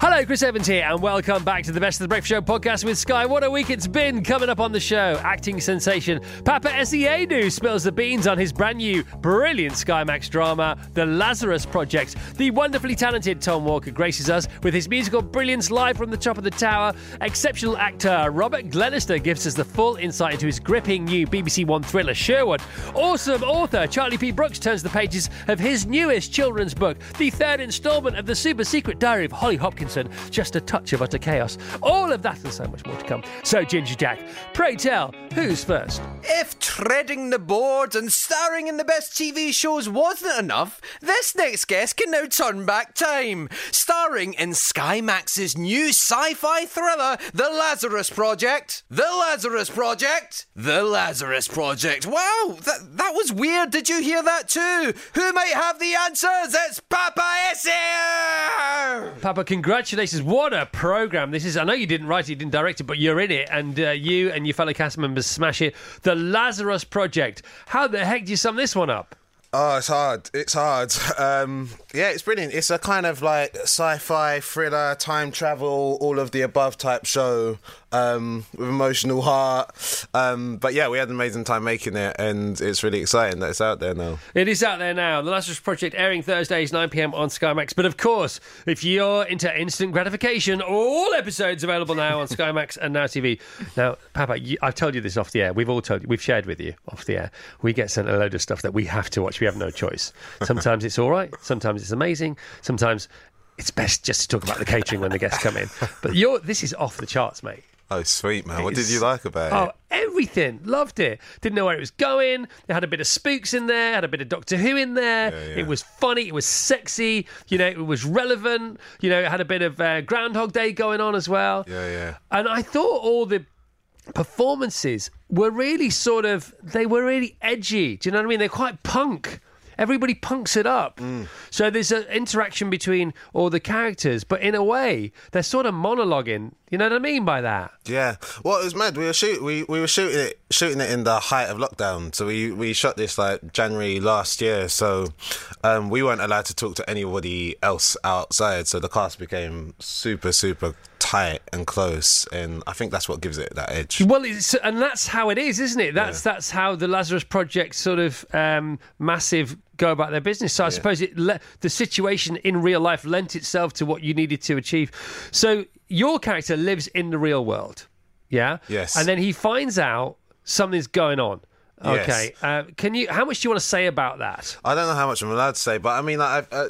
Hello, Chris Evans here, and welcome back to the Best of the Breakfast Show podcast with Sky. What a week it's been coming up on the show. Acting sensation Paapa Essiedu spills the beans on his brand new, brilliant Sky Max drama, The Lazarus Project. The wonderfully talented Tom Walker graces us with his musical brilliance live from the top of the tower. Exceptional actor Robert Glenister gives us the full insight into his gripping new BBC One thriller, Sherwood. Awesome author Charlie P. Brooks turns the pages of his newest children's book, the third instalment of the super secret diary of Holly Hopkinson. Just a touch of utter chaos. All of that and so much more to come. So, Ginger Jack, pray tell, who's first? If treading the boards and starring in the best TV shows wasn't enough, this next guest can now turn back time. Starring in Sky Max's new sci fi thriller, The Lazarus Project. The Lazarus Project. The Lazarus Project. Wow, that, that was weird. Did you hear that too? Who might have the answers? It's Paapa Essie! Paapa, congratulations. What a program. This is, I know you didn't write it, you didn't direct it, but you're in it, and uh, you and your fellow cast members smash it. The Lazarus Project. How the heck do you sum this one up? Oh, it's hard. It's hard. Um, yeah, it's brilliant. It's a kind of like sci-fi thriller, time travel, all of the above type show um, with emotional heart. Um, but yeah, we had an amazing time making it, and it's really exciting that it's out there now. It is out there now. The Lazarus Project airing Thursdays, 9 pm on Sky Max. But of course, if you're into instant gratification, all episodes available now on Sky Max and Now TV. Now, Paapa, you, I've told you this off the air. We've all told you, we've shared with you off the air. We get sent a load of stuff that we have to watch. We have no choice. Sometimes it's all right, sometimes it's amazing, sometimes it's best just to talk about the catering when the guests come in. But this is off the charts, mate. Oh, sweet man! What did you like about Oh, it? Oh, everything. Loved it. Didn't know where it was going. It had a bit of spooks in there, had a bit of Doctor Who in there. Yeah, yeah. It was funny. It was sexy. You know, it was relevant. You know, it had a bit of uh, Groundhog Day going on as well. Yeah, yeah. And I thought all the performances were really sort of, they were really edgy. Do you know what I mean? They're quite punk. Everybody punks it up. Mm. So there's an interaction between all the characters, but in a way, they're sort of monologuing. You know what I mean by that? Yeah. Well, it was mad. We were shoot we, we were shooting it shooting it in the height of lockdown. So we, we shot this like January last year. So um, we weren't allowed to talk to anybody else outside. So the cast became super super tight and close, and I think that's what gives it that edge. Well, it's, and that's how it is, isn't it? That's that's how the Lazarus Project sort of um, massive go about their business. So I suppose it le- the situation in real life lent itself to what you needed to achieve. So your character lives in the real world, yeah. Yes. And then he finds out something's going on. Yes. Okay. Uh, can you? How much do you want to say about that? I don't know how much I'm allowed to say, but I mean, like, uh,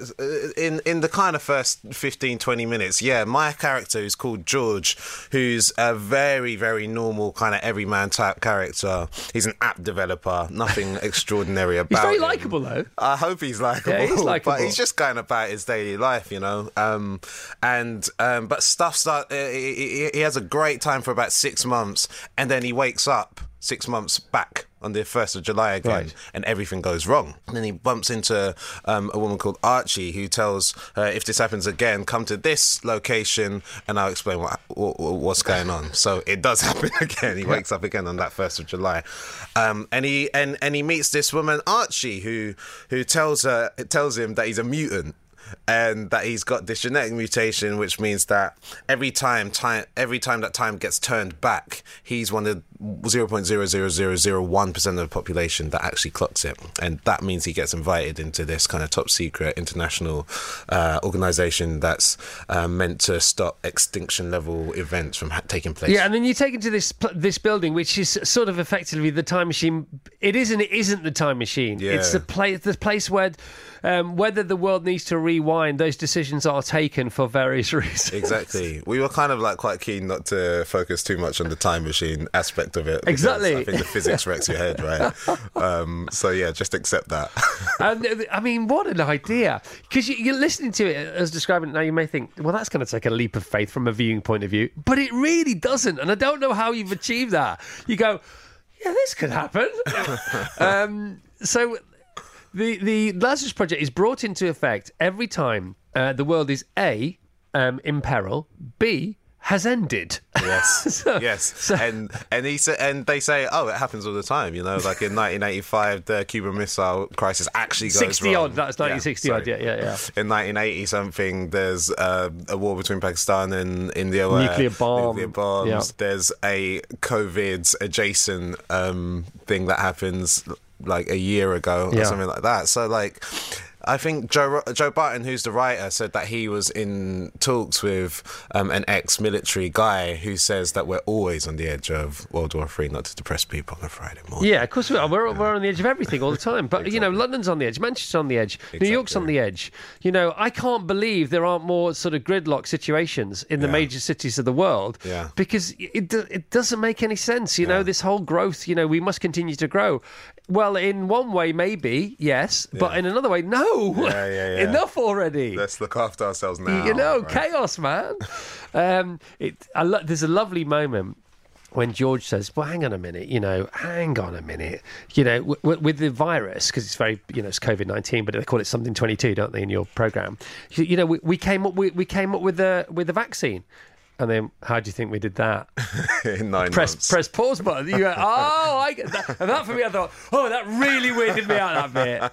in in the kind of first 15, 20 minutes, yeah, my character is called George, who's a very, very normal kind of everyman type character. He's an app developer, nothing extraordinary about. He's very likable, though. I hope he's likable. Yeah, he's likeable. but he's just going about his daily life, you know. Um, and um, but stuff start. Uh, he- he has a great time for about six months, and then he wakes up six months back on the first of July again, Right. and everything goes wrong. And then he bumps into um, a woman called Archie, who tells her, "If this happens again, come to this location, and I'll explain what, what what's going on." So it does happen again. He wakes up again on that first of July, um, and he and and he meets this woman Archie, who who tells her tells him that he's a mutant and that he's got this genetic mutation, which means that every time time every time that time gets turned back, he's one of zero point zero zero zero zero one percent of the population that actually clocks it, and that means he gets invited into this kind of top secret international uh, organization that's uh, meant to stop extinction level events from ha- taking place. Yeah, and then you take into this pl- this building, which is sort of effectively the time machine. It is and it isn't the time machine. It's the place, the place where um, whether the world needs to rewind, those decisions are taken for various reasons. Exactly. We were kind of like quite keen not to focus too much on the time machine aspect effect of it. Exactly. I think the physics wrecks your head, right? Um, so yeah, just accept that. And uh, I mean, what an idea! Because you, you're listening to it as describing it now, you may think, well, that's going to take a leap of faith from a viewing point of view, but it really doesn't. And I don't know how you've achieved that. You go, yeah, this could happen. um, so the the Lazarus Project is brought into effect every time uh, the world is a um, in peril, b has ended. Yes, So- yes, so- and and he said, and they say, oh, it happens all the time. You know, like in 1985, the Cuban Missile Crisis actually goes 60 wrong. odd, that's 1960 odd, yeah, yeah, yeah. In 1980 something, there's uh, a war between Pakistan and India. Nuclear bomb. Nuclear bombs. Yeah. There's a COVID adjacent um, thing that happens like a year ago or Yeah. something like that. So like. I think Joe Joe Barton, who's the writer, said that he was in talks with um, an ex-military guy who says that we're always on the edge of World War Three, not to depress people on a Friday morning. Yeah, of course we are. We're, we're on the edge of everything all the time. But, you know, London's on the edge, Manchester's on the edge, New York's on the edge. You know, I can't believe there aren't more sort of gridlock situations in the Yeah. major cities of the world Yeah. because it, it doesn't make any sense. You know, this whole growth, you know, we must continue to grow. Well, in one way, maybe, yes, but in another way, no. Yeah, yeah, yeah. Enough already. Let's look after ourselves now. you know, right? chaos, man. um, it, I lo- there's a lovely moment when George says, "Well, hang on a minute, you know, hang on a minute, you know, w- w- with the virus because it's very, you know, it's COVID nineteen, but they call it something twenty two, don't they, in your program? You, you know, we, we came up, we, we came up with the with the vaccine." And then, how do you think we did that? in nine press months. press pause button. You go, oh, I get that. And that for me, I thought, oh, that really weirded me out that bit.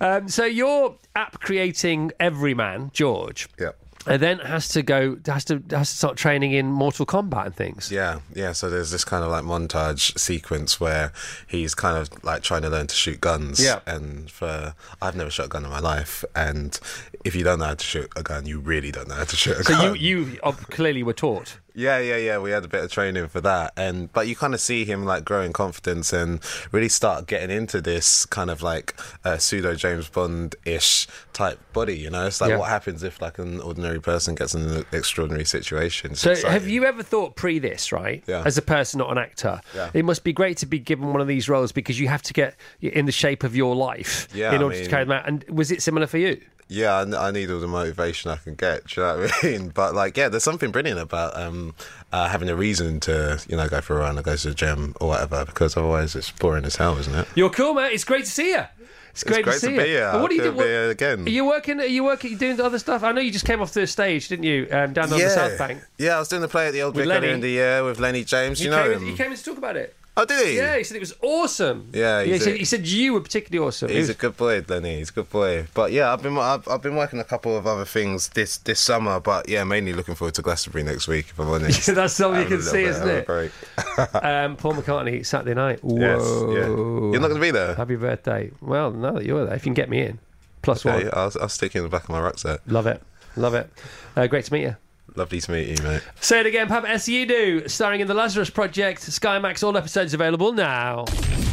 Um, so your app creating everyman, George, Yeah. and then has to go has to has to start training in Mortal Kombat and things. Yeah, yeah. So there's this kind of like montage sequence where he's kind of like trying to learn to shoot guns. Yeah. And for I've never shot a gun in my life, and if you don't know how to shoot a gun, you really don't know how to shoot a So gun. you you uh, clearly were taught. Yeah, yeah, yeah. We had a bit of training for that, and but you kind of see him like growing confidence and really start getting into this kind of like uh, pseudo James Bond ish type body. You know, it's like Yeah. what happens if like an ordinary person gets in an extraordinary situation. It's So have you ever thought pre this, right? Yeah. As a person, not an actor, Yeah. it must be great to be given one of these roles because you have to get in the shape of your life Yeah, in I order to carry them out. And was it similar for you? Yeah, I need all the motivation I can get. Do you know what I mean? But like, yeah, there's something brilliant about um, uh, having a reason to, you know, go for a run or go to the gym or whatever. Because otherwise, it's boring as hell, isn't it? You're cool, mate. It's great to see you. It's great, great to see to you. be here. And what are you doing What, again. Are you working? Are you working? Are You doing other stuff? I know you just came off the stage, didn't you? Um, down on the South Bank. yeah, I was doing the play at the Old Vic earlier in the year with Lenny James. He you know came, him? he came in to talk about it. Oh, did he? Yeah, he said it was awesome. Yeah, he said, he said you were particularly awesome. He's a good boy, Lenny. He's a good boy. But yeah, I've been I've, I've been working a couple of other things this this summer. But yeah, mainly looking forward to Glastonbury next week. If I'm honest, That's something you can see, bit isn't it? um, Paul McCartney Saturday night. Whoa. Yes, yeah. You're not going to be there. Happy birthday. Well, no, that you're there. If you can get me in, plus Okay, one. I'll, I'll stick you in the back of my rucksack. Love it. Love it. Uh, great to meet you. Lovely to meet you, mate. Say it again, Paapa S. You do. Starring in the Lazarus Project. Sky Max. All episodes available now.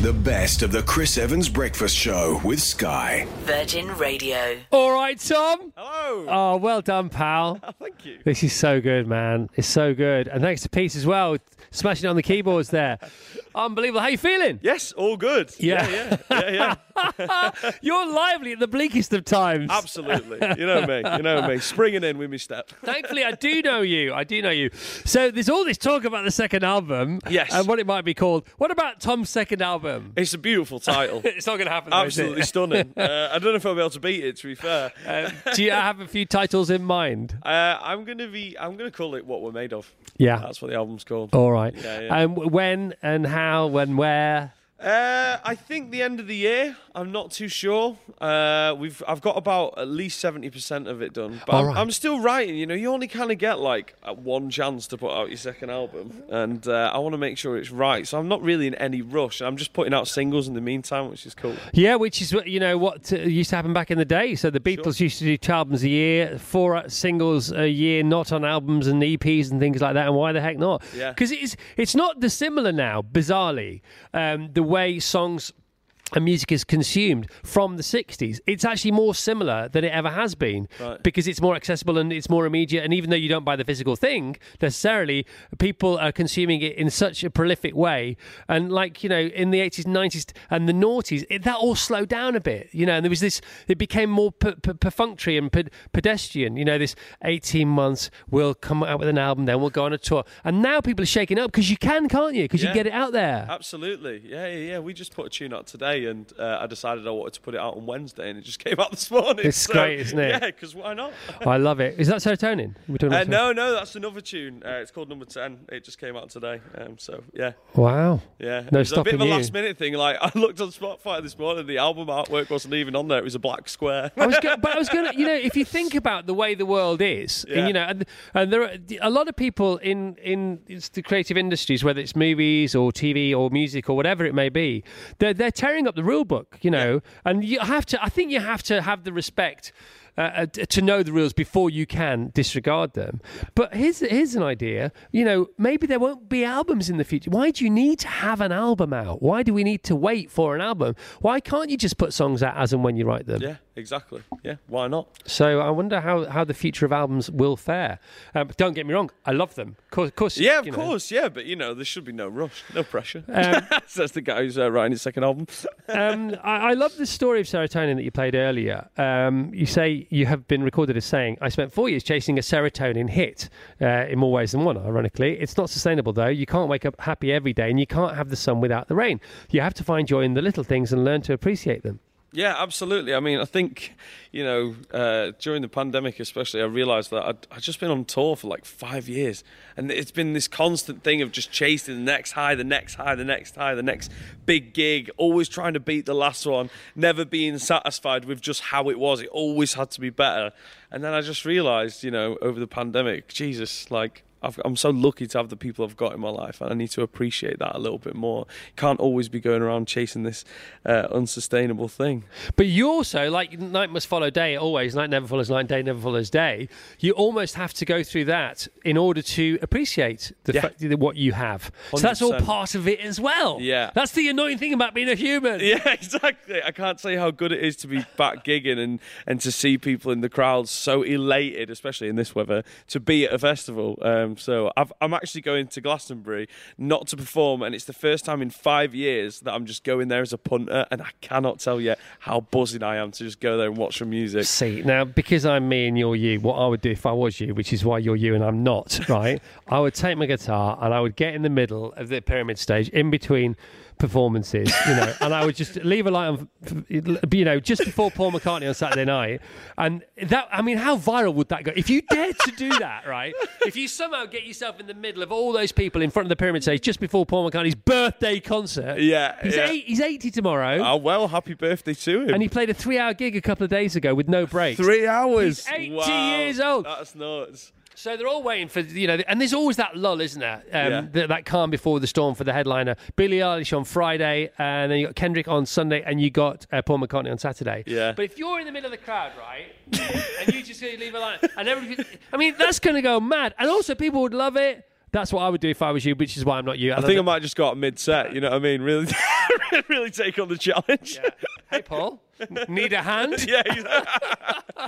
The best of the Chris Evans Breakfast Show with Sky. Virgin Radio. All right, Tom. Hello. Oh, well done, pal. Oh, thank you. This is so good, man. It's so good. And thanks to Pete as well, smashing on the keyboards there. Unbelievable. How you feeling? Yes, all good. Yeah. yeah, yeah, yeah. You're lively at the bleakest of times. Absolutely. You know me. You know me. Springing in with me step. Thankfully, I do know you. I do know you. So there's all this talk about the second album. Yes. And what it might be called. What about Tom's second album? It's a beautiful title. It's not going to happen. though? Absolutely stunning. Uh, I don't know if I'll be able to beat it. To be fair, Um, do you have a few titles in mind? uh, I'm gonna be. I'm gonna call it what we're made of. Yeah. That's what the album's called. All right. Yeah, yeah. And when and how and where? Uh, I think the end of the year. I'm not too sure. Uh, we've I've got about at least seventy percent of it done, but I'm, right. I'm still writing. You know, you only kind of get like uh, one chance to put out your second album, and uh, I want to make sure it's right. So I'm not really in any rush. I'm just putting out singles in the meantime, which is cool. Yeah, which is what you know what uh, used to happen back in the day. So the Beatles used to do two albums a year, four uh, singles a year, not on albums and EPs and things like that. And why the heck not? Yeah. because it's it's not dissimilar now. Bizarrely, um, the way songs and music is consumed from the 60s, it's actually more similar than it ever has been Right. because it's more accessible and it's more immediate. And even though you don't buy the physical thing necessarily, people are consuming it in such a prolific way. And like, you know, in the 80s, 90s, and the noughties, it, that all slowed down a bit, you know, and there was this, it became more p- p- perfunctory and pe- pedestrian, you know, this 18 months, we'll come out with an album, then we'll go on a tour. And now people are shaking up because you can, can't you? Because Yeah. you get it out there. Absolutely, yeah, yeah, yeah. We just put a tune out today, and uh, I decided I wanted to put it out on Wednesday, and it just came out this morning. It's so, great, isn't it? Yeah, because why not? I love it. Is that serotonin? Uh, no, no, that's another tune. Uh, it's called Number Ten. It just came out today. Um, so yeah, Wow. yeah. No it was a bit of a last minute thing. Like I looked on Spotify this morning, the album artwork wasn't even on there. It was a black square. I was, go- but I was going to, you know, if you think about the way the world is, and, you know, and, and there are a lot of people in in it's the creative industries, whether it's movies or TV or music or whatever it may be, they're they're tearing up the rule book, you know, and you have to. I think you have to have the respect. Uh, uh, to know the rules before you can disregard them. But here's here's an idea. You know, maybe there won't be albums in the future. Why do you need to have an album out? Why do we need to wait for an album? Why can't you just put songs out as and when you write them? yeah, exactly. Yeah, why not? So I wonder how, how the future of albums will fare. Um, don't get me wrong, I love them. Of course, course Yeah, of you know. course. Yeah, but you know, there should be no rush, no pressure. Um, Says the guy who's uh, writing his second album. Um, I, I love the story of serotonin that you played earlier. Um, you say you have been recorded as saying, "I spent four years chasing a serotonin hit." Uh, in more ways than one, ironically, it's not sustainable though. You can't wake up happy every day, and you can't have the sun without the rain. You have to find joy in the little things and learn to appreciate them. Yeah, absolutely. I mean, I think, you know, uh, during the pandemic especially, I realised that I'd, just been on tour for like five years. And it's been this constant thing of just chasing the next high, the next high, the next high, the next big gig, always trying to beat the last one, never being satisfied with just how it was. It always had to be better. And then I just realised, you know, over the pandemic, Jesus, like, I've, I'm so lucky to have the people I've got in my life, and I need to appreciate that a little bit more. Can't always be going around chasing this uh, unsustainable thing. But you also, like night must follow day always, night never follows night, day never follows day. You almost have to go through that in order to appreciate the Yeah. fact that what you have. So that's all part of it as well. Yeah. That's the annoying thing about being a human. Yeah, exactly. I can't say how good it is to be back gigging and, and to see people in the crowds so elated, especially in this weather, to be at a festival. Um, Um, so I've, I'm actually going to Glastonbury not to perform, and it's the first time in five years that I'm just going there as a punter, and I cannot tell you how buzzing I am to just go there and watch some music. See, now, because I'm me and you're you, what I would do if I was you, which is why you're you and I'm not, right? I would take my guitar and I would get in the middle of the pyramid stage, in between performances, you know, and I would just leave a light on, you know, just before Paul McCartney on Saturday night. And that, I mean, how viral would that go? If you dared to do that, right? If you somehow get yourself in the middle of all those people in front of the pyramid stage just before Paul McCartney's birthday concert. Yeah, He's, yeah. Eight, he's 80 tomorrow. Oh, well, happy birthday to him. and he played a three hour gig a couple of days ago with no breaks. Three hours. He's 80 Wow, years old. That's nuts. So they're all waiting for you know, and there's always that lull, isn't there? Um, Yeah. th- that calm before the storm for the headliner. Billie Eilish on Friday, and then you got Kendrick on Sunday, and you got uh, Paul McCartney on Saturday. Yeah. But if you're in the middle of the crowd, right, and you just leave a line, and everybody, I mean, that's going to go mad, and also people would love it. That's what I would do if I was you, which is why I'm not you. I think I might just go out mid set, you know what I mean? Really, really take on the challenge. Hey, Paul, need a hand? Yeah, yeah.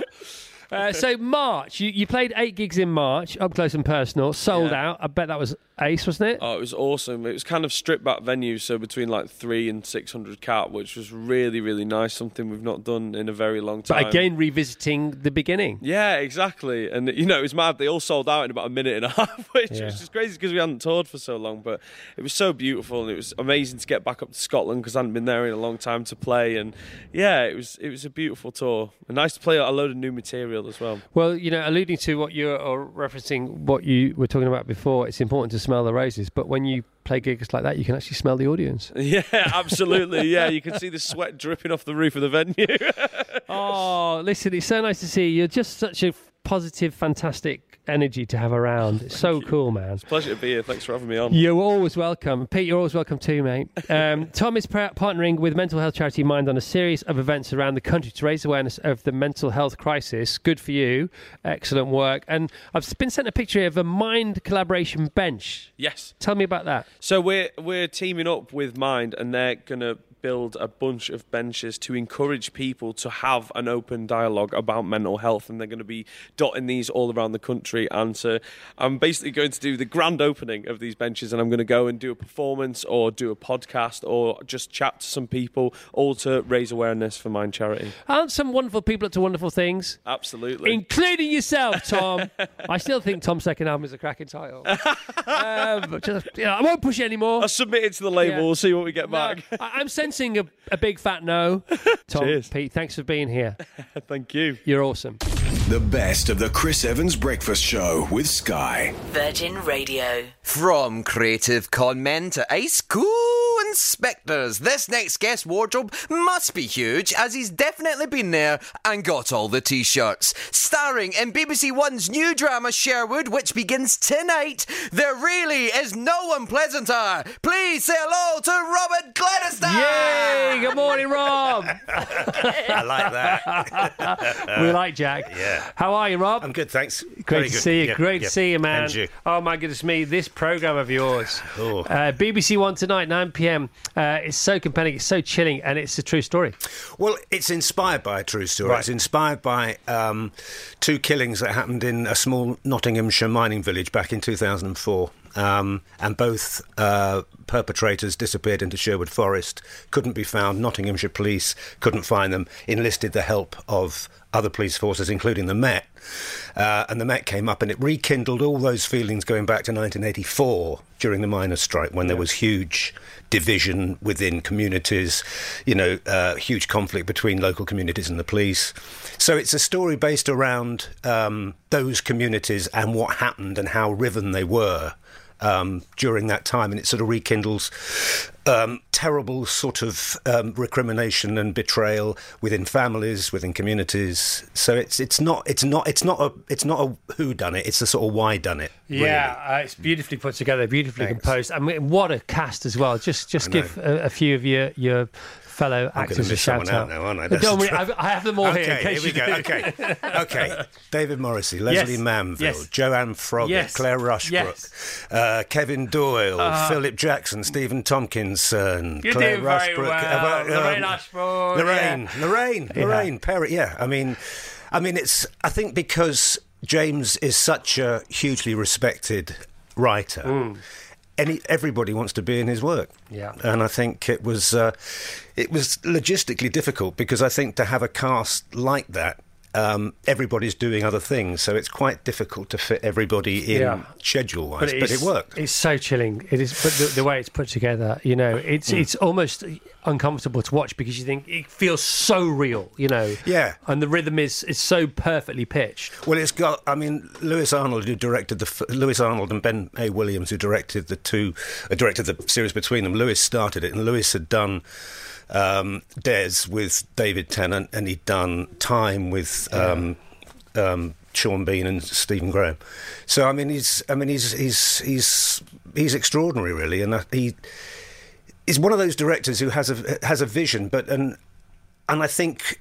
Uh, so March, you, you played eight gigs in March, up close and personal, sold Yeah. out. I bet that was ace, wasn't it? Oh, it was awesome. It was kind of stripped back venue, so between like three and six hundred cap, which was really, really nice. Something we've not done in a very long time. but again, revisiting the beginning. Yeah, exactly. And you know, it was mad. They all sold out in about a minute and a half, which Yeah. was just crazy because we hadn't toured for so long. But it was so beautiful, and it was amazing to get back up to Scotland because I hadn't been there in a long time to play. And yeah, it was it was a beautiful tour. And nice to play a load of new material as well. Well, you know, alluding to what you're referencing what you were talking about before, it's important to smell the roses. But when you play gigs like that, you can actually smell the audience. Yeah, absolutely. yeah, you can see the sweat dripping off the roof of the venue. Oh, listen, it's so nice to see you. You're just such a positive, fantastic energy to have around. It's so cool, man. Pleasure to be here. Thanks for having me on. You're always welcome. Pete, you're always welcome too, mate. Um, Tom is par- partnering with mental health charity Mind on a series of events around the country to raise awareness of the mental health crisis. Good for you. Excellent work. And I've been sent a picture of a Mind collaboration bench. Yes. Tell me about that. So we're we're teaming up with Mind, and they're gonna build a bunch of benches to encourage people to have an open dialogue about mental health, and they're going to be dotting these all around the country. And so I'm basically going to do the grand opening of these benches, and I'm going to go and do a performance or do a podcast or just chat to some people, all to raise awareness for Mind Charity. Aren't some wonderful people up to wonderful things? Absolutely. Including yourself, Tom. I still think Tom's second album is a cracking title. um, just, you know, I won't push it anymore. I'll submit it to the label. Yeah. We'll see what we get No, back. I- I'm sensing a, a big fat no. Tom, Cheers. Pete, thanks for being here. Thank you. You're awesome. The best of the Chris Evans Breakfast Show with Sky. Virgin Radio. From creative con men to ice cool inspectors, this next guest wardrobe must be huge as he's definitely been there and got all the t shirts. Starring in BBC One's new drama Sherwood, which begins tonight, there really is no one pleasanter. Please say hello to Robert Glenister! Yay! Good morning, Rob. I like that. we like Jack. Yeah. How are you, Rob? I'm good, thanks. Great Very to good. see you. Yeah, Great to see you, man. And you. Oh my goodness me! This program of yours, Oh. uh, BBC One tonight, 9 p.m. Uh, it's so compelling. It's so chilling, and it's a true story. Well, it's inspired by a true story. Right. It's inspired by um, two killings that happened in a small Nottinghamshire mining village back in 2004. Um, and both uh, perpetrators disappeared into Sherwood Forest, couldn't be found. Nottinghamshire police couldn't find them, enlisted the help of other police forces, including the Met. Uh, and the Met came up and it rekindled all those feelings going back to 1984 during the miners' strike when there was huge division within communities, you know, uh, huge conflict between local communities and the police. So it's a story based around um, those communities and what happened and how riven they were. Um, during that time, and it sort of rekindles um, terrible sort of um, recrimination and betrayal within families, within communities. So it's it's not it's not it's not a it's not a who done it. It's a sort of why done it. Yeah, uh, it's beautifully put together, beautifully Thanks. composed. I mean, what a cast as well. Just just give a, a few of your your fellow I'm actors a shout out. out now, aren't I? But Don't worry, trouble. I I have them all here. in Okay, case here we you go. do. Okay, okay. David Morrissey, Lesley Yes. Manville, Yes. Joanne Froggatt, Yes. Claire Rushbrook, uh, Kevin Doyle, Philip Jackson, Stephen Tompkinson, You're Claire very Rushbrook, well. uh, Lorraine Ashford, Lorraine, yeah. Lorraine, Yeah. Lorraine Perry. Yeah, I mean, I mean, it's. I think because James is such a hugely respected writer. Any, everybody wants to be in his work, Yeah. and I think it was uh, it was logistically difficult because I think to have a cast like that, um, everybody's doing other things, so it's quite difficult to fit everybody in Yeah. schedule wise. But, is- it worked. It's so chilling. It is, but the, the way it's put together, you know, it's Hmm. it's almost uncomfortable to watch because you think it feels so real, you know. Yeah. And the rhythm is is so perfectly pitched. Well, it's got. I mean, Lewis Arnold, who directed the Lewis Arnold and Ben A. Williams, who directed the two, uh, directed the series between them. Lewis started it, and Lewis had done um, Des with David Tennant, and he'd done Time with. Um, um, Sean Bean and Stephen Graham. So I mean, he's I mean he's he's he's he's extraordinary, really, and he is one of those directors who has a has a vision, but and and I think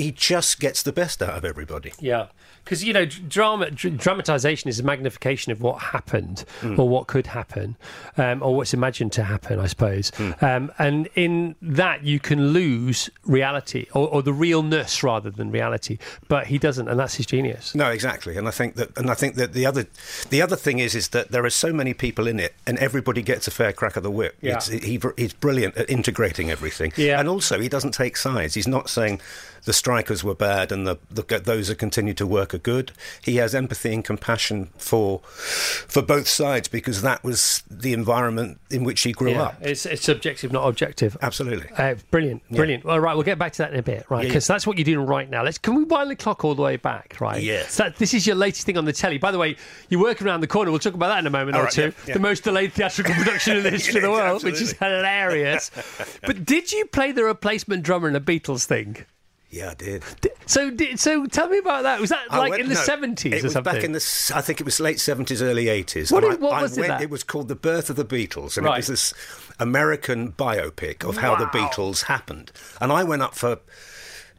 he just gets the best out of everybody. Yeah. Because you know, drama, dr- dramatization is a magnification of what happened Hmm. or what could happen, um, or what's imagined to happen, I suppose. Hmm. Um, and in that, you can lose reality or, or the realness rather than reality. But he doesn't, and that's his genius. No, exactly, and I think that, and I think that the other, the other thing is, is that there are so many people in it, and everybody gets a fair crack of the whip. Yeah. It's, he, he's brilliant at integrating everything, Yeah. and also he doesn't take sides. He's not saying the strikers were bad and the, the those that continue to work are good. He has empathy and compassion for for both sides because that was the environment in which he grew Yeah, up. It's, it's subjective, not objective. Absolutely. Uh, brilliant, brilliant. All right, we'll get back to that in a bit, right? Yeah, Because that's what you're doing right now. Let's can we wind the clock all the way back, right? Yes. So that, this is your latest thing on the telly. By the way, you're working around the corner. We'll talk about that in a moment All or right, two. yeah, yeah. The most delayed theatrical production in the history of the world, which is hilarious. but did you play the replacement drummer in a Beatles thing? Yeah, I did. So, did, so tell me about that. Was that I like went- in the seventies it or was something? Back in the, I think it was late seventies, early eighties. What what I, was it went, that? It was called The Birth of the Beatles, and Right. it was this American biopic of how the Beatles happened. And I went up for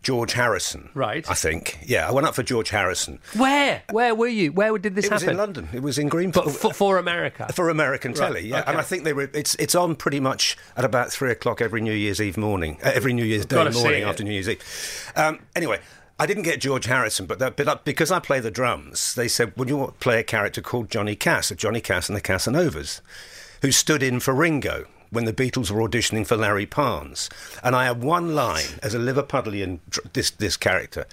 George Harrison. Right. I think. Yeah, I went up for George Harrison. Where? Where were you? Where did this happen? it was in London. It was in Greenpool. But for, for America. for American telly, yeah, okay. and I think they were. It's it's on pretty much at about three o'clock every New Year's Eve morning, uh, every New Year's Day Gotta morning after New Year's Eve. Um, anyway, I didn't get George Harrison, but that, but because I play the drums, they said, "Would you want to play a character called Johnny Cass, of Johnny Cass and the Casanovas, who stood in for Ringo?" When the Beatles were auditioning for Larry Parnes, and I had one line as a Liverpudlian, this this character,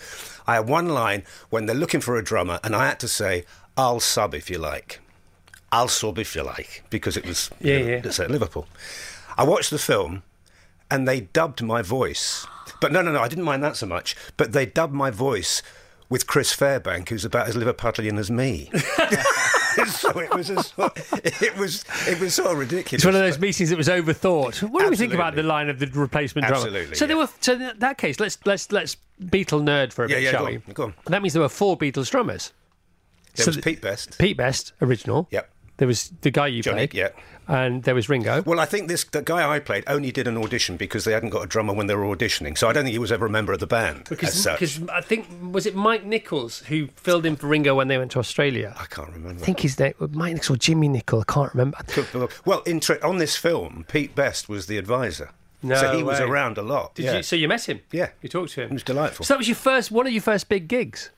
I had one line when they're looking for a drummer, and I had to say, "I'll sub if you like." I'll sub if you like, because it was Yeah, you know, yeah. it's at Liverpool. I watched the film, and they dubbed my voice. But no, no, no, I didn't mind that so much. But they dubbed my voice with Chris Fairbank, who's about as Liverpudlian as me. so it was, a, sort- it was, it was sort of ridiculous. It's one of those meetings that was overthought. What do we think about the line of the replacement drummer? Absolutely, So there were. So in that case, let's let's let's Beatle nerd for a Yeah, bit, yeah, shall go we? on, go on. That means there were four Beatles drummers. There so was Pete Best. Pete Best, original. Yep. There was the guy you Johnny, played. yeah. And there was Ringo. Well, I think this the guy I played only did an audition because they hadn't got a drummer when they were auditioning. So I don't think he was ever a member of the band Because, because I think was it Mike Nichols who filled in for Ringo when they went to Australia. I can't remember. I think his name was Mike Nichols or Jimmy Nichol. I can't remember. Well, in tra- on this film, Pete Best was the advisor. No so he was around a lot. Did yeah. you? So you met him? Yeah. You talked to him. It was delightful. So that was your first, one of your first big gigs.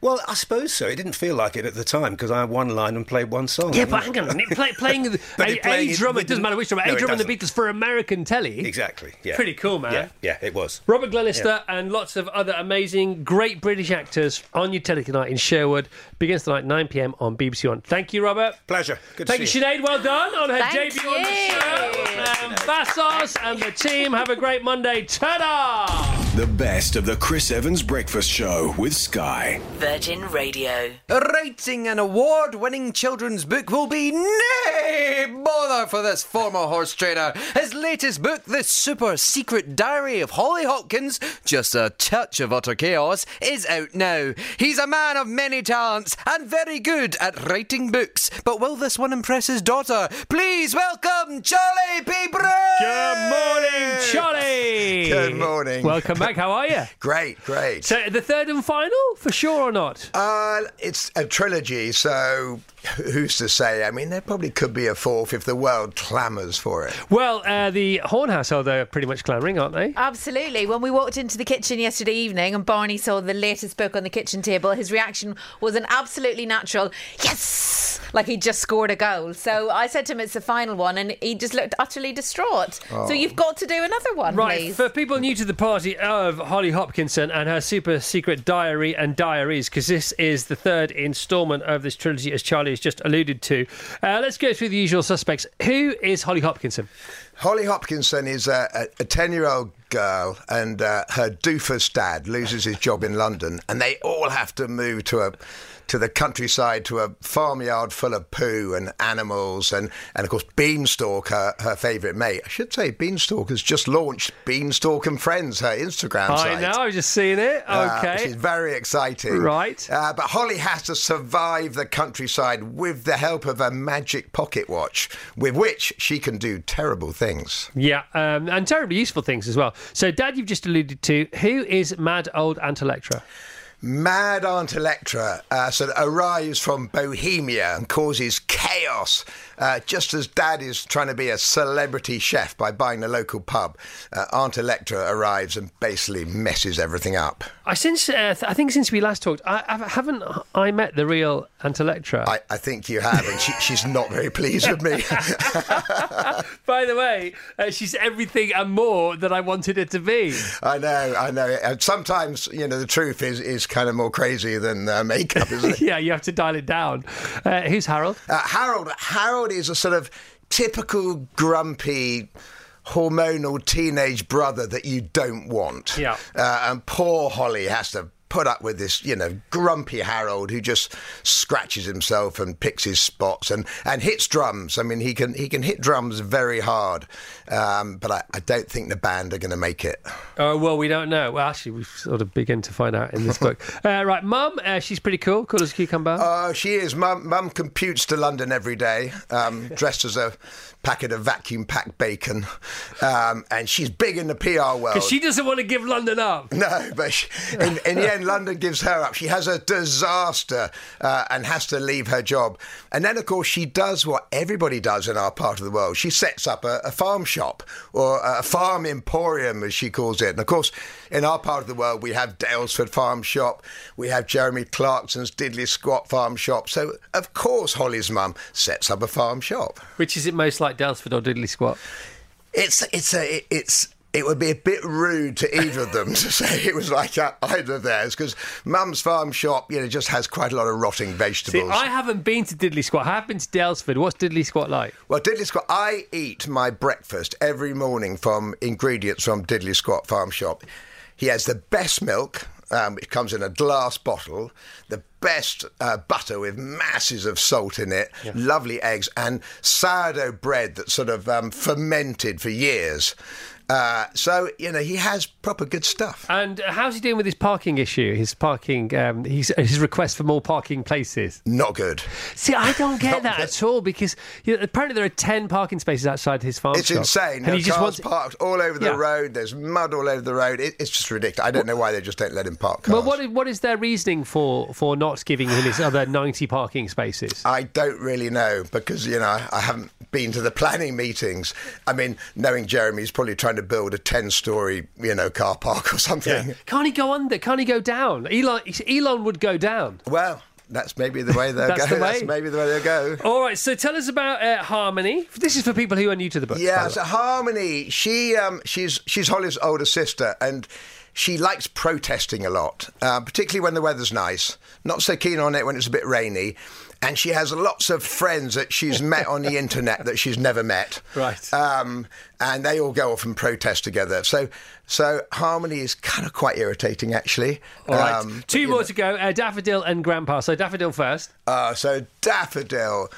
Well, I suppose so. It didn't feel like it at the time because I had one line and played one song. Yeah, but hang on. Play, playing the, a, it playing a it drummer. with It doesn't matter which drummer. No, a it drummer and the doesn't. Beatles for American telly. Exactly. Yeah. Pretty cool, man. Yeah, yeah, it was. Robert Glenister and lots of other amazing, great British actors on your telly tonight in Sherwood. Begins tonight 9 pm on BBC One. Thank you, Robert. Pleasure. Good Thank to you, see you. Sinead. Well done on her Thank debut on the you. show. Um, Vassos and the team have a great Monday. Ta-da! The best of the Chris Evans Breakfast Show with Sky. Virgin Radio. Writing an award winning children's book will be nay bother for this former horse trainer. His latest book, The Super Secret Diary of Holly Hopkins, just a touch of utter chaos, is out now. He's a man of many talents and very good at writing books. But will this one impress his daughter? Please welcome Charlie P. Bray! Good morning, Charlie. Good morning. Welcome back. How are you? Great, great. So, the third and final, for sure or not? Uh, it's a trilogy, so who's to say? I mean, there probably could be a fourth if the world clamours for it. Well, uh, the Horn household are pretty much clamouring, aren't they? Absolutely. When we walked into the kitchen yesterday evening and Barney saw the latest book on the kitchen table, his reaction was an absolutely natural yes, like he just scored a goal. So I said to him, "It's the final one," and he just looked utterly distraught. So you've got to do another one, Right, please. for people new to the party of Holly Hopkinson and her super secret diary and diaries, because this is the third instalment of this trilogy, as Charlie just alluded to. Uh, let's go through the usual suspects. Who is Holly Hopkinson? Holly Hopkinson is a 10 year old girl, and uh, her doofus dad loses his job in London, and they all have to move to a. To the countryside, to a farmyard full of poo and animals, and, and of course, Beanstalk, her, her favourite mate. I should say, Beanstalk has just launched Beanstalk and Friends, her Instagram I site. know, I was just seeing it. Uh, Okay. which is very exciting. Right. Uh, but Holly has to survive the countryside with the help of a magic pocket watch, with which she can do terrible things. yeah, um, and terribly useful things as well. So, Dad, you've just alluded to who is mad old Aunt Electra? Mad Aunt Electra uh, of arrives from Bohemia and causes chaos, uh, just as Dad is trying to be a celebrity chef by buying the local pub. Uh, Aunt Electra arrives and basically messes everything up. I since uh, th- I think since we last talked, I, I haven't I met the real Aunt Electra. I, I think you have, and she, she's not very pleased with me. By the way, uh, she's everything and more than I wanted her to be. I know, I know. And sometimes, you know, the truth is is kind of more crazy than uh, makeup, isn't it? yeah, you have to dial it down. Uh, who's Harold? Uh, Harold, Is a sort of typical grumpy. Hormonal teenage brother that you don't want. Yeah. Uh, and poor Holly has to put up with this, you know, grumpy Harold who just scratches himself and picks his spots and, and hits drums. I mean, he can he can hit drums very hard, um, but I, I don't think the band are going to make it. Oh, well, we don't know. Well, actually, we've sort of begin to find out in this book. uh, right, Mum, uh, she's pretty cool, cool as a cucumber. Oh, she is. Mum, Mum computes to London every day, um, dressed as a packet of vacuum packed bacon, um, and she's big in the PR world. Because she doesn't want to give London up. No, but she, in, in the end, London gives her up. She has a disaster uh, and has to leave her job. And then, of course, she does what everybody does in our part of the world. She sets up a, a farm shop or a farm emporium, as she calls it. And of course, in our part of the world, we have Daylesford Farm Shop, we have Jeremy Clarkson's Diddley Squat Farm Shop. So, of course, Holly's mum sets up a farm shop. Which is it most like, Daylesford or Diddley Squat? It's it's a it's it would be a bit rude to either of them to say it was like either of theirs because Mum's farm shop, you know, just has quite a lot of rotting See, vegetables. I haven't been to Diddley Squat. I have been to Daylesford. What's Diddley Squat like? Well, Diddley Squat, I eat my breakfast every morning from ingredients from Diddley Squat Farm Shop. He has the best milk, um, which comes in a glass bottle, the best uh, butter with masses of salt in it, lovely eggs, and sourdough bread that's sort of um, fermented for years. Uh, so, you know, he has proper good stuff. And how's he doing with his parking issue? His parking, um, his, his request for more parking places? Not good. See, I don't get that at all because you know, apparently there are 10 parking spaces outside his farm It's shop. insane. And There he just cars wants. parked all over the Yeah. road. There's mud all over the road. It, it's just ridiculous. I don't know why they just don't let him park cars. Well, what is, what is their reasoning for, for not giving him his other 90 parking spaces? I don't really know because you know I, haven't been to the planning meetings. I mean, knowing Jeremy's probably trying to build a ten-story, you know, car park or something. Can't he go under? Can't he go down? Elon, Elon would go down. Well, that's maybe the way they'll That's go. the That's way. maybe the way they'll go. All right, so tell us about uh, Harmony. This is for people who are new to the book. Yeah, so. Harmony, she um, she's she's Holly's older sister, and she likes protesting a lot, uh, particularly when the weather's nice. Not so keen on it when it's a bit rainy. And she has lots of friends that she's met on the internet that she's never met. Right. Um, and they all go off and protest together. So, so Harmony is kind of quite irritating, actually. All right, Um, two more to go. Uh, Daffodil and Grandpa. So Daffodil first. uh, so Daffodil,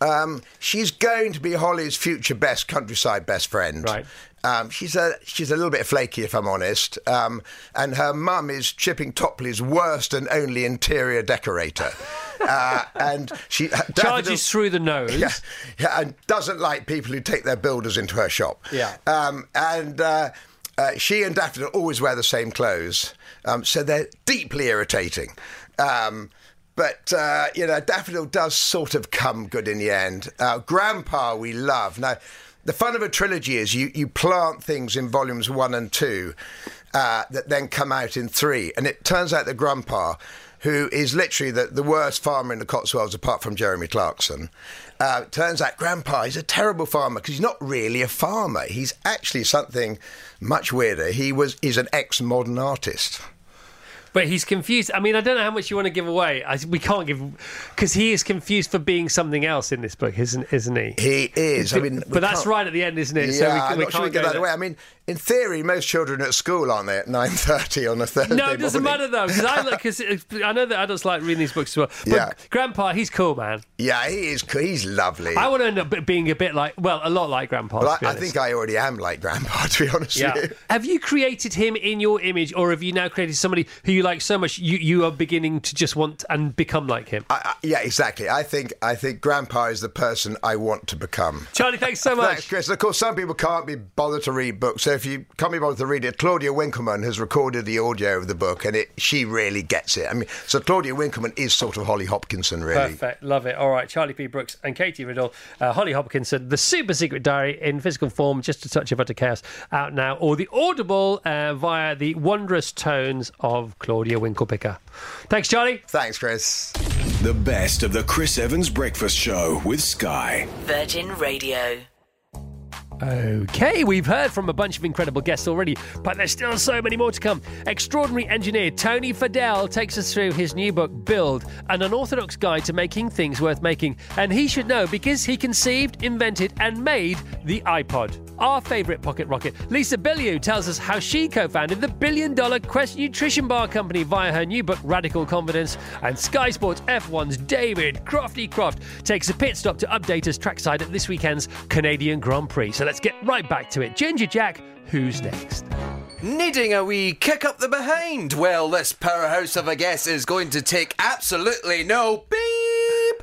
um, she's going to be Holly's future best countryside best friend. Right. Um, she's a she's a little bit flaky, if I'm honest. Um, and her mum is Chipping Topley's worst and only interior decorator. uh, and she Charges through the nose. yeah, yeah, and doesn't like people who take their builders into her shop. Yeah. Um, and uh, uh, she and Daffodil always wear the same clothes, um, so they're deeply irritating. Um, but uh, you know, Daffodil does sort of come good in the end. Uh, Grandpa, we love now. The fun of a trilogy is you, you plant things in volumes one and two uh, that then come out in three. And it turns out that Grandpa, who is literally the, the worst farmer in the Cotswolds apart from Jeremy Clarkson, uh, turns out Grandpa is a terrible farmer because he's not really a farmer. He's actually something much weirder. He was is an ex modern artist. But he's confused. I mean, I don't know how much you want to give away. I, we can't give because he is confused for being something else in this book, isn't isn't he? He is. I mean, but that's right at the end, isn't it? Yeah, so we, I'm we not sure can't we get that there. away. I mean, in theory, most children at school, aren't they, at 9.30 on a Thursday No, it doesn't morning? matter though, because I because I know that adults like reading these books as well. But Yeah. Grandpa, he's cool, man. Yeah, he is. cool. He's lovely. I want to end up being a bit like, well, a lot like Grandpa. Well, I, I think I already am like Grandpa, to be honest Yeah. with you. Have you created him in your image, or have you now created somebody who you like so much you, you are beginning to just want and become like him? I, I, yeah, exactly. I think I think Grandpa is the person I want to become. Charlie, thanks so much. Thanks, Chris. Of course, some people can't be bothered to read books. So if you can't be bothered to read it, Claudia Winkleman has recorded the audio of the book, and it she really gets it. I mean, so Claudia Winkleman is sort of Holly Hopkinson, really. Perfect, love it. All right, Charlie P. Brooks and Katy Riddell, uh, Holly Hopkinson, the Super Secret Diary in physical form, just a touch of utter chaos, out now, or the Audible uh, via the wondrous tones of Claudia Audio winklepicker. Thanks, Charlie. Thanks, Chris. The best of the Chris Evans Breakfast Show with Sky. Virgin Radio. Okay, we've heard from a bunch of incredible guests already, but there's still so many more to come. Extraordinary engineer Tony Fadell takes us through his new book, Build, an unorthodox guide to making things worth making. And he should know because he conceived, invented, and made the iPod. Our favourite pocket rocket. Lisa Bilyeu tells us how she co founded the billion dollar Quest nutrition bar company via her new book, Radical Confidence. And Sky Sports F1's David Crofty Croft takes a pit stop to update us trackside at this weekend's Canadian Grand Prix. So let's get right back to it. Ginger Jack, who's next? Needing a wee kick up the behind? Well, this powerhouse of a guess is going to take absolutely no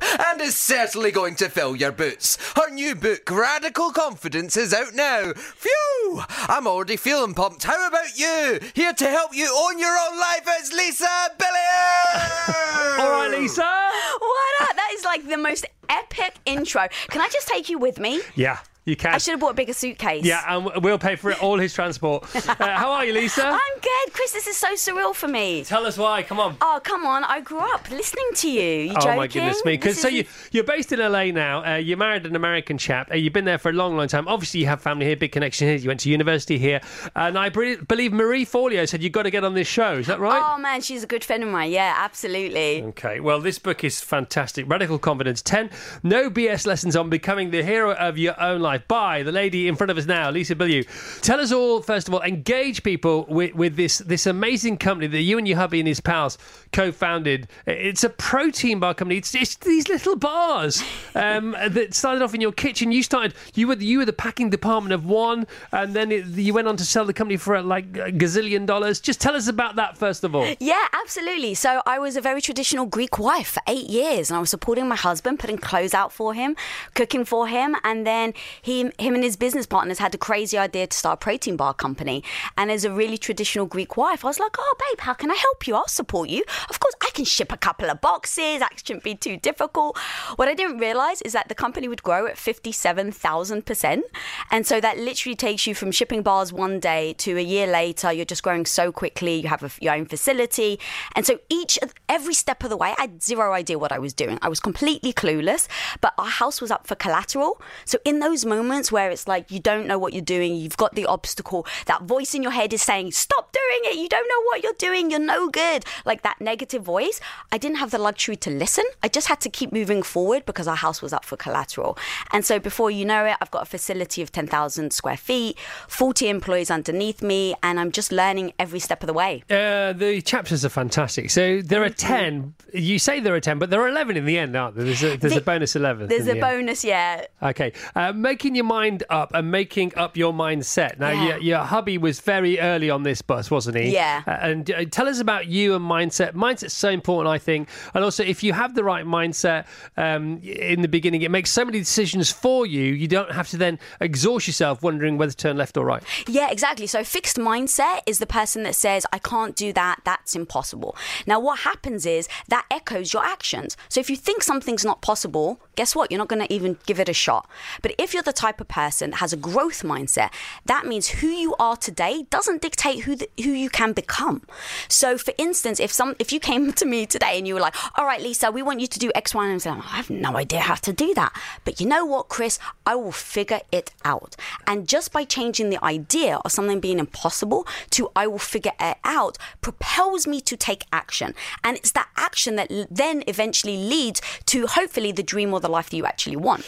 beep and is certainly going to fill your boots. Her new book, Radical Confidence, is out now. Phew! I'm already feeling pumped. How about you? Here to help you own your own life is Lisa Bilyeu! All right, Lisa. What up? That is like the most epic intro. Can I just take you with me? Yeah. You can. I should have bought a bigger suitcase. Yeah, and we'll pay for it, all his transport. Uh, how are you, Lisa? I'm good. Chris, this is so surreal for me. Tell us why. Come on. Oh, come on. I grew up listening to you. You oh my goodness me! Because so you you're based in LA now. Uh, you married an American chap. Uh, you've been there for a long, long time. Obviously, you have family here, big connection here. You went to university here, and I bre- believe Marie Forleo said you've got to get on this show. Is that right? Oh, man, she's a good friend of mine. Yeah, absolutely. Okay, well, this book is fantastic. Radical Confidence 10 No BS Lessons on Becoming the Hero of Your Own Life by the lady in front of us now, Lisa Bilyeu. Tell us all, first of all, engage people with, with this, this amazing company that you and your hubby and his pals co founded. It's a protein bar company. It's, it's these little bars um, that started off in your kitchen. You started, you were, you were the packing department of one, and then it, you went on to sell the company for uh, like a gazillion dollars. Just tell us about that, first of all. Yeah, absolutely. So I was a very traditional Greek wife for eight years, and I was supporting my husband, putting clothes out for him, cooking for him, and then he, him and his business partners had a crazy idea to start a protein bar company. And as a really traditional Greek wife, I was like, "Oh, babe, how can I help you? I'll support you. Of course, I can ship a couple of boxes. That shouldn't be too difficult." What I didn't realize is that the company would grow at fifty-seven thousand percent, and so that literally takes you from shipping bars one day to a year later. You're just growing so quickly. You have a, your own facility, and so each every step of the way, I had zero idea what I was doing. I was completely clueless. But our house was up for collateral. So in those moments where it's like you don't know what you're doing, you've got the obstacle, that voice in your head is saying, "Stop doing it. You don't know what you're doing. You're no good." Like that negative voice. I didn't have the luxury to listen. I just had to keep moving forward because our house was up for collateral. And so before you know it, I've got a facility of 10,000 square feet, 40 employees underneath me, and I'm just learning every step of the way. Uh, the chapters are fantastic. So there are 10. You say there are 10, but there are 11 in the end, aren't there? There's a, there's a bonus 11. There's a the end. bonus, yeah. Okay. Uh, making your mind up and making up your mindset. Now, Yeah. your, your hubby was very early on this bus, wasn't he? Yeah. Uh, and uh, tell us about you and mindset. Mindset's so important, I think. And also, if you have the right mindset um, in the beginning, it makes so many decisions for you. You don't have to then exhaust yourself wondering whether to turn left or right. Yeah, exactly. So, fixed mindset is the person that says, I can't do that, that's impossible. Now, what happens is that echoes your actions. So, if you think something's not possible, guess what? You're not going to even give it a shot. But if you're the type of person that has a growth mindset, that means who you are today doesn't dictate who the, who you can become. So, for instance, if some if you came to me today and you were like, "All right, Lisa, we want you to do X, Y, and Z," I have no idea how to do that. But you know what, Chris? I will figure it out. And just by changing the idea of something being impossible to "I will figure it out," propels me to take action. And it's that action that then eventually leads to hopefully the dream or the life that you actually want.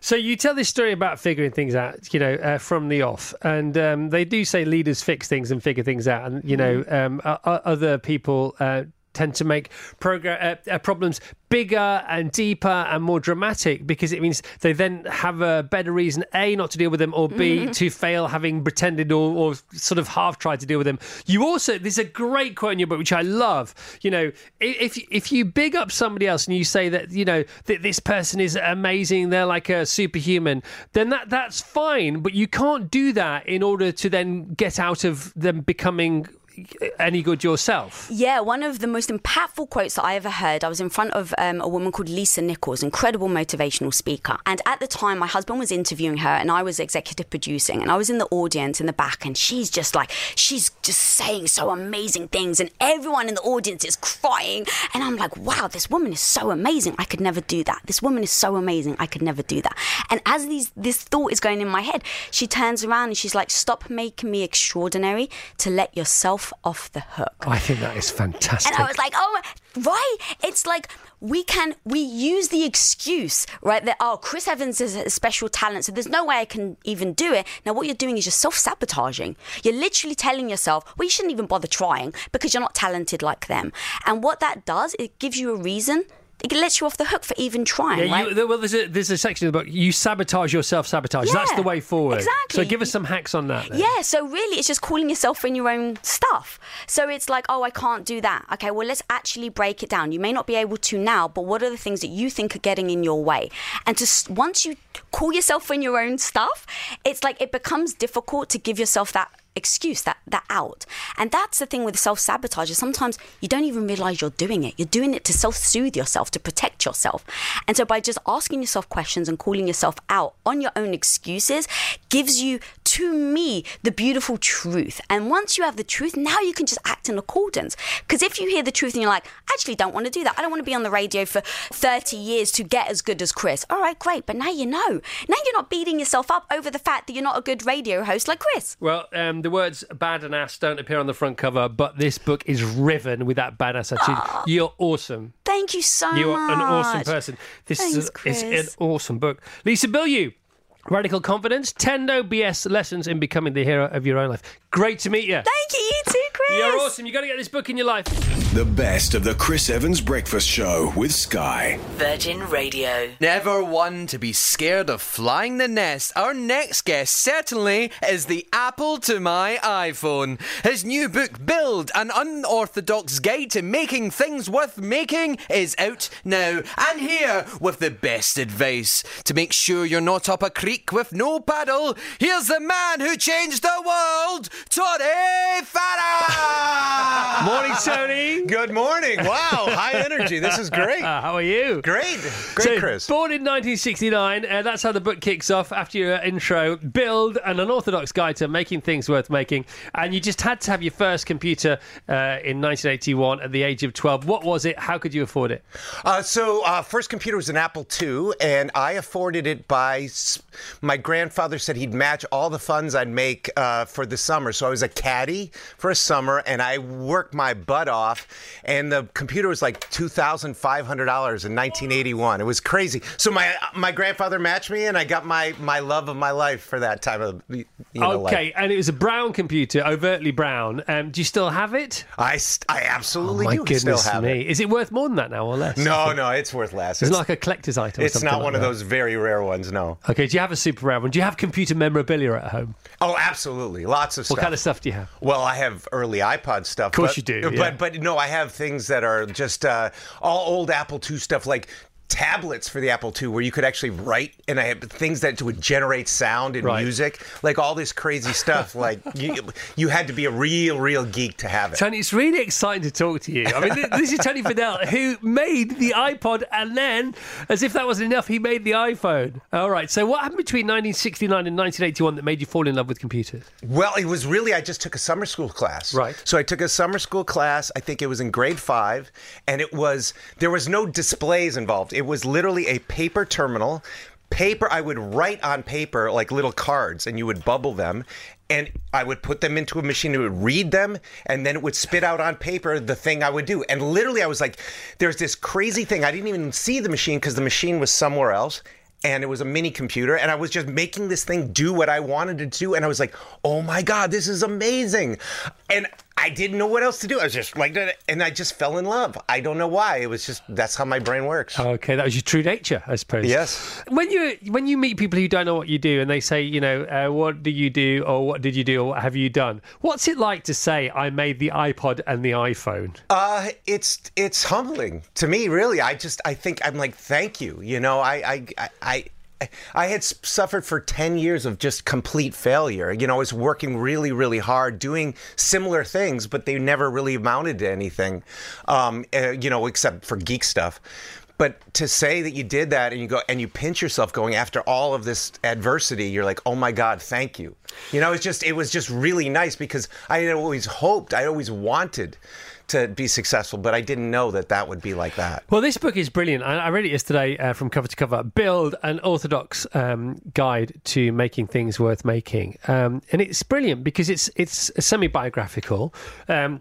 So you tell this story about figuring things out, you know, uh, from the off, and um, they do say leaders fix things and figure things out, and you know, um, o- o- other people. Uh, Tend to make progr- uh, uh, problems bigger and deeper and more dramatic because it means they then have a better reason a not to deal with them or b Mhm. to fail having pretended or, or sort of half tried to deal with them. You also there's a great quote in your book which I love. You know, if if you big up somebody else and you say that you know that this person is amazing, they're like a superhuman, then that that's fine. But you can't do that in order to then get out of them becoming any good yourself. Yeah, one of the most impactful quotes that I ever heard. I was in front of um, a woman called Lisa Nichols, incredible motivational speaker. And at the time, my husband was interviewing her, and I was executive producing, and I was in the audience in the back, and she's just like, she's just saying so amazing things, and everyone in the audience is crying, and I'm like, wow, this woman is so amazing. I could never do that. This woman is so amazing. I could never do that. And as these this thought is going in my head, she turns around and she's like, stop making me extraordinary to let yourself off the hook. Oh, I think that is fantastic. And I was like, oh, right. It's like we can, we use the excuse, right, that, oh, Chris Evans is a special talent, so there's no way I can even do it. Now, what you're doing is you're self sabotaging. You're literally telling yourself, well, you shouldn't even bother trying because you're not talented like them. And what that does, it gives you a reason. It lets you off the hook for even trying, Yeah, right? you, well, there's a, there's a section of the book. You sabotage your self sabotage. That's the way forward. exactly. So give us some hacks on that. then. Yeah, so really it's just calling yourself in your own stuff. So it's like, oh, I can't do that. Okay, well, let's actually break it down. You may not be able to now, but what are the things that you think are getting in your way? And to once you call yourself in your own stuff, it's like it becomes difficult to give yourself that excuse that that out. And that's the thing with self-sabotage is sometimes you don't even realize you're doing it. You're doing it to self-soothe yourself to protect yourself. And so by just asking yourself questions and calling yourself out on your own excuses gives you to me the beautiful truth and once you have the truth now you can just act in accordance because if you hear the truth and you're like I actually don't want to do that I don't want to be on the radio for 30 years to get as good as Chris all right great but now you know now you're not beating yourself up over the fact that you're not a good radio host like Chris Well, um, the words bad and ass don't appear on the front cover, but this book is riven with that badass attitude. You're awesome. Thank you so You much. You are an awesome person. This Thanks, is Chris. a, it's an awesome book. Lisa Bilyeu, Radical Confidence, 10 No BS Lessons in Becoming the Hero of Your Own Life. Great to meet you. Thank you, you too, Chris. You're awesome. You've got to get this book in your life. The best of the Chris Evans Breakfast Show with Sky. Virgin Radio. Never one to be scared of flying the nest. Our next guest certainly is the Apple to my iPhone. His new book, Build An Unorthodox Guide to Making Things Worth Making, is out now. And here with the best advice to make sure you're not up a creek with no paddle. Here's the man who changed the world, Tony Fadell! Morning, Tony. Good morning. Wow, high energy. This is great. How are you? Great. Great, so, Chris. Born in 1969, uh, that's how the book kicks off after your intro. Build an unorthodox guide to making things worth making. And you just had to have your first computer uh, in 1981 at the age of 12. What was it? How could you afford it? Uh, so, uh, first computer was an Apple II, and I afforded it by my grandfather said he'd match all the funds I'd make uh, for the summer. So I was a caddy for a summer, and I worked my butt off. And the computer was like two thousand five hundred dollars in 1981. It was crazy. So my my grandfather matched me, and I got my my love of my life for that time of you know, life. okay, and it was a brown computer, overtly brown. Um, do you still have it? I, st- I absolutely oh, my do goodness still have me. it. Is it worth more than that now or less? No, no, it's worth less. It's, like a collector's item. or It's something not like one of that. those very rare ones. No. Okay, do you have a super rare one? Do you have computer memorabilia at home? Oh, absolutely, lots of stuff. What stuff. kind of stuff do you have? Well, I have early iPod stuff. Of course but, you do, But but no, I have things that are just uh, all old Apple II stuff, like tablets for the Apple II, where you could actually write, and I have things that would generate sound and Right. music, like all this crazy stuff. like you, you had to be a real, real geek to have it. Tony, it's really exciting to talk to you. I mean, this is Tony Fadell, who made the iPod, and then, as if that wasn't enough, he made the iPhone. All right. So, what happened between 1969 and 1981 that made you fall in love with computers? Well, it was really, I just took a summer school class. Right. So I took a summer school class, I think it was in grade five, and it was, there was no displays involved. It was literally a paper terminal. Paper, I would write on paper like little cards, and you would bubble them. And I would put them into a machine, it would read them, and then it would spit out on paper the thing I would do. And literally, I was like, there's this crazy thing. I didn't even see the machine because the machine was somewhere else and it was a mini computer and i was just making this thing do what i wanted it to and i was like oh my god this is amazing and i didn't know what else to do i was just like and i just fell in love i don't know why it was just that's how my brain works Okay, that was your true nature, I suppose. Yes. When you when you meet people who don't know what you do, and they say, you know, uh, what do you do, or what did you do, or what have you done? What's it like to say, I made the iPod and the iPhone? Uh, it's it's humbling to me, really. I just I think I'm like, thank you. You know, I I I. I had suffered for 10 years of just complete failure. You know, I was working really, really hard, doing similar things, but they never really amounted to anything, um, uh, you know, except for geek stuff. But to say that you did that and you go and you pinch yourself going after all of this adversity, you're like, oh my God, thank you. You know, it's just, it was just really nice because I had always hoped, I always wanted to be successful, but I didn't know that that would be like that. Well, this book is brilliant. I, I read it yesterday uh, from cover to cover. Build an orthodox um, guide to making things worth making, um, and it's brilliant because it's it's semi biographical. Um,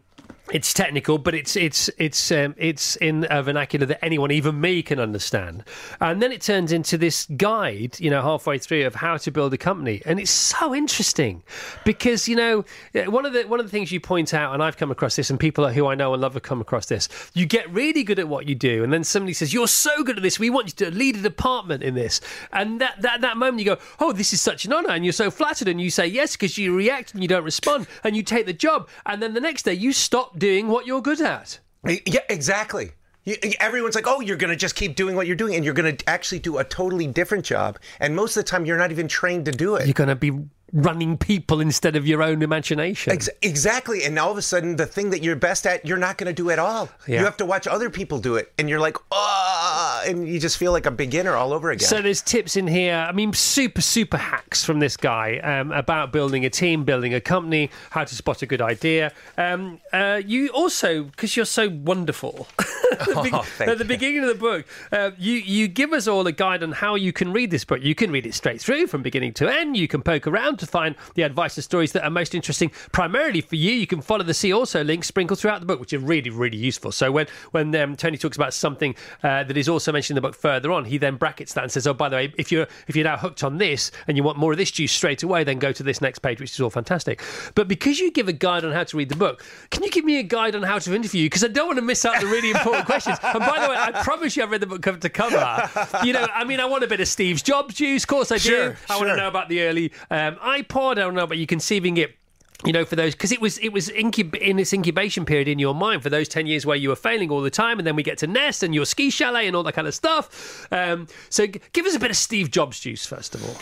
it's technical, but it's it's it's um, it's in a vernacular that anyone, even me, can understand. And then it turns into this guide, you know, halfway through of how to build a company, and it's so interesting because you know one of the one of the things you point out, and I've come across this, and people who I know and love have come across this. You get really good at what you do, and then somebody says you're so good at this, we want you to lead a department in this, and that that that moment you go, oh, this is such an honour, and you're so flattered, and you say yes because you react and you don't respond, and you take the job, and then the next day you stop doing what you're good at. Yeah, exactly. Everyone's like, oh, you're going to just keep doing what you're doing, and you're going to actually do a totally different job. And most of the time, you're not even trained to do it. You're going to be running people instead of your own imagination. Ex- exactly. And all of a sudden, the thing that you're best at, you're not going to do at all. Yeah. You have to watch other people do it. And you're like, oh, and you just feel like a beginner all over again. So there's tips in here. I mean, super super hacks from this guy um, about building a team, building a company, how to spot a good idea. Um, uh, you also, because you're so wonderful, at, the be- Oh, at the beginning of the book, uh, you you give us all a guide on how you can read this book. You can read it straight through from beginning to end. You can poke around to find the advice and stories that are most interesting, primarily for you. You can follow the see also link sprinkled throughout the book, which are really really useful. So when when um, Tony talks about something uh, that is also mentioned in the book further on, he then brackets that and says, "Oh, by the way, if you're if you're now hooked on this and you want more of this juice straight away, then go to this next page, which is all fantastic." But because you give a guide on how to read the book, can you give me a guide on how to interview? Because I don't want to miss out the really important questions. And by the way, I promise you, I've read the book cover to cover. You know, I mean, I want a bit of Steve Jobs juice, of course I do. Sure, I want to know about the early um, iPod. I to know about you conceiving it you know, for those because it was it was incub- in its incubation period in your mind for those ten years where you were failing all the time, and then we get to Nest and your ski chalet and all that kind of stuff. Um, so, g- give us a bit of Steve Jobs juice first of all.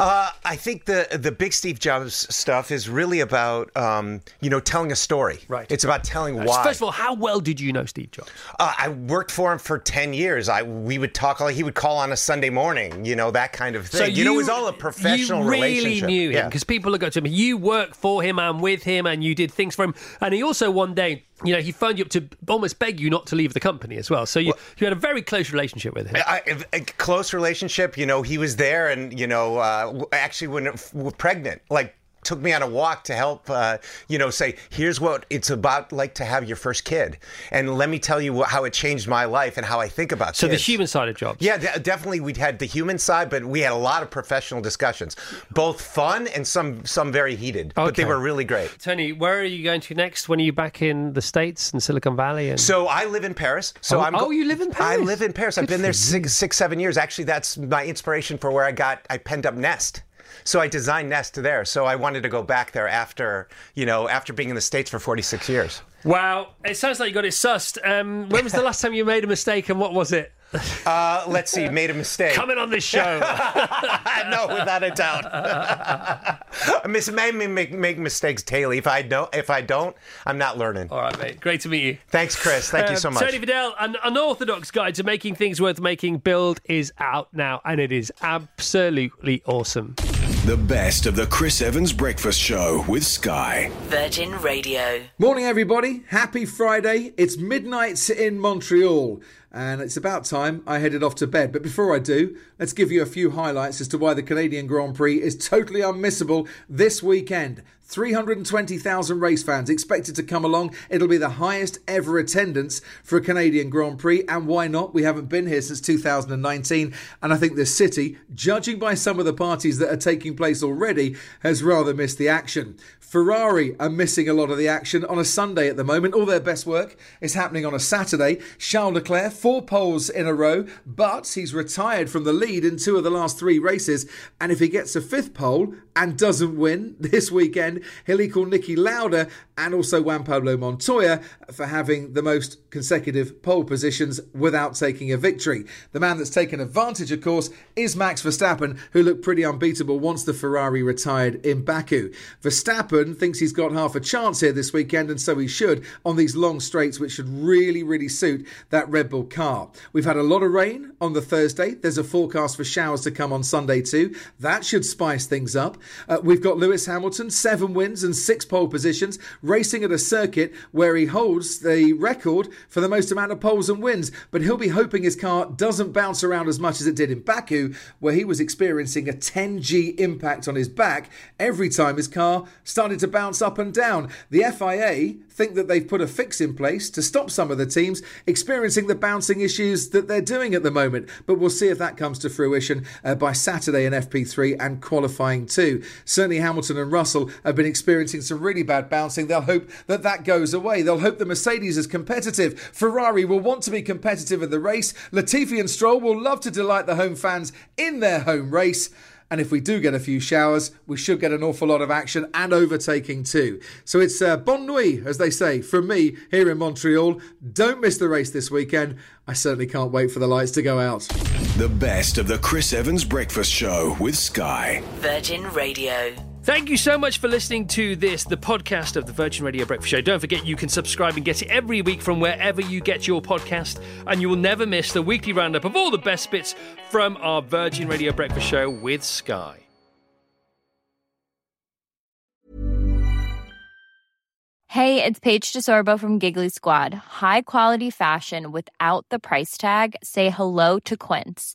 Uh, I think the the big Steve Jobs stuff is really about um, you know telling a story. Right. It's about telling why. First of all, how well did you know Steve Jobs? Uh, I worked for him for ten years. I we would talk. He would call on a Sunday morning. You know that kind of thing. So you, know, it was all a professional You really relationship. knew him Yeah. because people look up to him. You worked for him and with him, and you did things for him. And he also one day, you know, he phoned you up to almost beg you not to leave the company as well. So you you had a very close relationship with him. I, a close relationship. You know, he was there, and you know, uh, actually, when we're pregnant, like took me on a walk to help. Uh, you know, say here's what it's about, like to have your first kid, and let me tell you how it changed my life and how I think about. So the human side of Jobs. Yeah, de- definitely. We had the human side, but we had a lot of professional discussions, both fun and some some very heated. But they were really great. Tony, where are you going to next? When are you back in the states and Silicon Valley? And So I live in Paris. So Oh- I'm. oh, you live in Paris? I live in Paris. I've been there six, six, seven years. Actually, that's my inspiration for where I got. I penned up Nest. So I designed Nest there. So I wanted to go back there after, you know, after being in the states for 46 years. Wow, it sounds like you got it sussed. Um, when was the last time you made a mistake, and what was it? Uh, let's see. Made a mistake. Coming on this show. no, without a doubt. Miss made me make, make mistakes daily. If I don't, if I don't, I'm not learning. All right, mate. Great to meet you. Thanks, Chris. Thank you Um, so much. Tony Fadell, an unorthodox guide to making things worth making. Build is out now, and it is absolutely awesome. The best of the Chris Evans Breakfast Show with Sky. Virgin Radio. Morning, everybody. Happy Friday. It's midnight in Montreal, and it's about time I headed off to bed. But before I do, let's give you a few highlights as to why the Canadian Grand Prix is totally unmissable this weekend. 320,000 race fans expected to come along. It'll be the highest ever attendance for a Canadian Grand Prix, and why not? We haven't been here since 2019, and I think the city, judging by some of the parties that are taking place already, has rather missed the action. Ferrari are missing a lot of the action on a Sunday at the moment. All their best work is happening on a Saturday. Charles Leclerc, four poles in a row, but he's retired from the lead in two of the last three races. And if he gets a fifth pole and doesn't win this weekend, he'll equal Niki Lauda and also Juan Pablo Montoya for having the most consecutive pole positions without taking a victory. The man that's taken advantage, of course, is Max Verstappen, who looked pretty unbeatable once the Ferrari retired in Baku. Verstappen thinks he's got half a chance here this weekend, and so he should on these long straights, which should really, really suit that Red Bull car. We've had a lot of rain on the Thursday. There's a forecast for showers to come on Sunday too. That should spice things up. Uh, we've got Lewis Hamilton, seven 11 wins and six pole positions, racing at a circuit where he holds the record for the most amount of poles and wins. But he'll be hoping his car doesn't bounce around as much as it did in Baku, where he was experiencing a 10G impact on his back every time his car started to bounce up and down. The FIA think that they've put a fix in place to stop some of the teams experiencing the bouncing issues that they're doing at the moment. But we'll see if that comes to fruition uh, by Saturday in FP3 and qualifying too. Certainly, Hamilton and Russell have been experiencing some really bad bouncing. They'll hope that that goes away. They'll hope the Mercedes is competitive. Ferrari will want to be competitive in the race. Latifi and Stroll will love to delight the home fans in their home race. And if we do get a few showers, we should get an awful lot of action and overtaking too. So it's uh, bon nuit, as they say, from me here in Montreal. Don't miss the race this weekend. I certainly can't wait for the lights to go out. The best of the Chris Evans Breakfast Show with Sky. Virgin Radio. Thank you so much for listening to this, the podcast of the Virgin Radio Breakfast Show. Don't forget you can subscribe and get it every week from wherever you get your podcast, and you will never miss the weekly roundup of all the best bits from our Virgin Radio Breakfast Show with Sky. Hey, it's Paige DeSorbo from Giggly Squad. High quality fashion without the price tag. Say hello to Quince.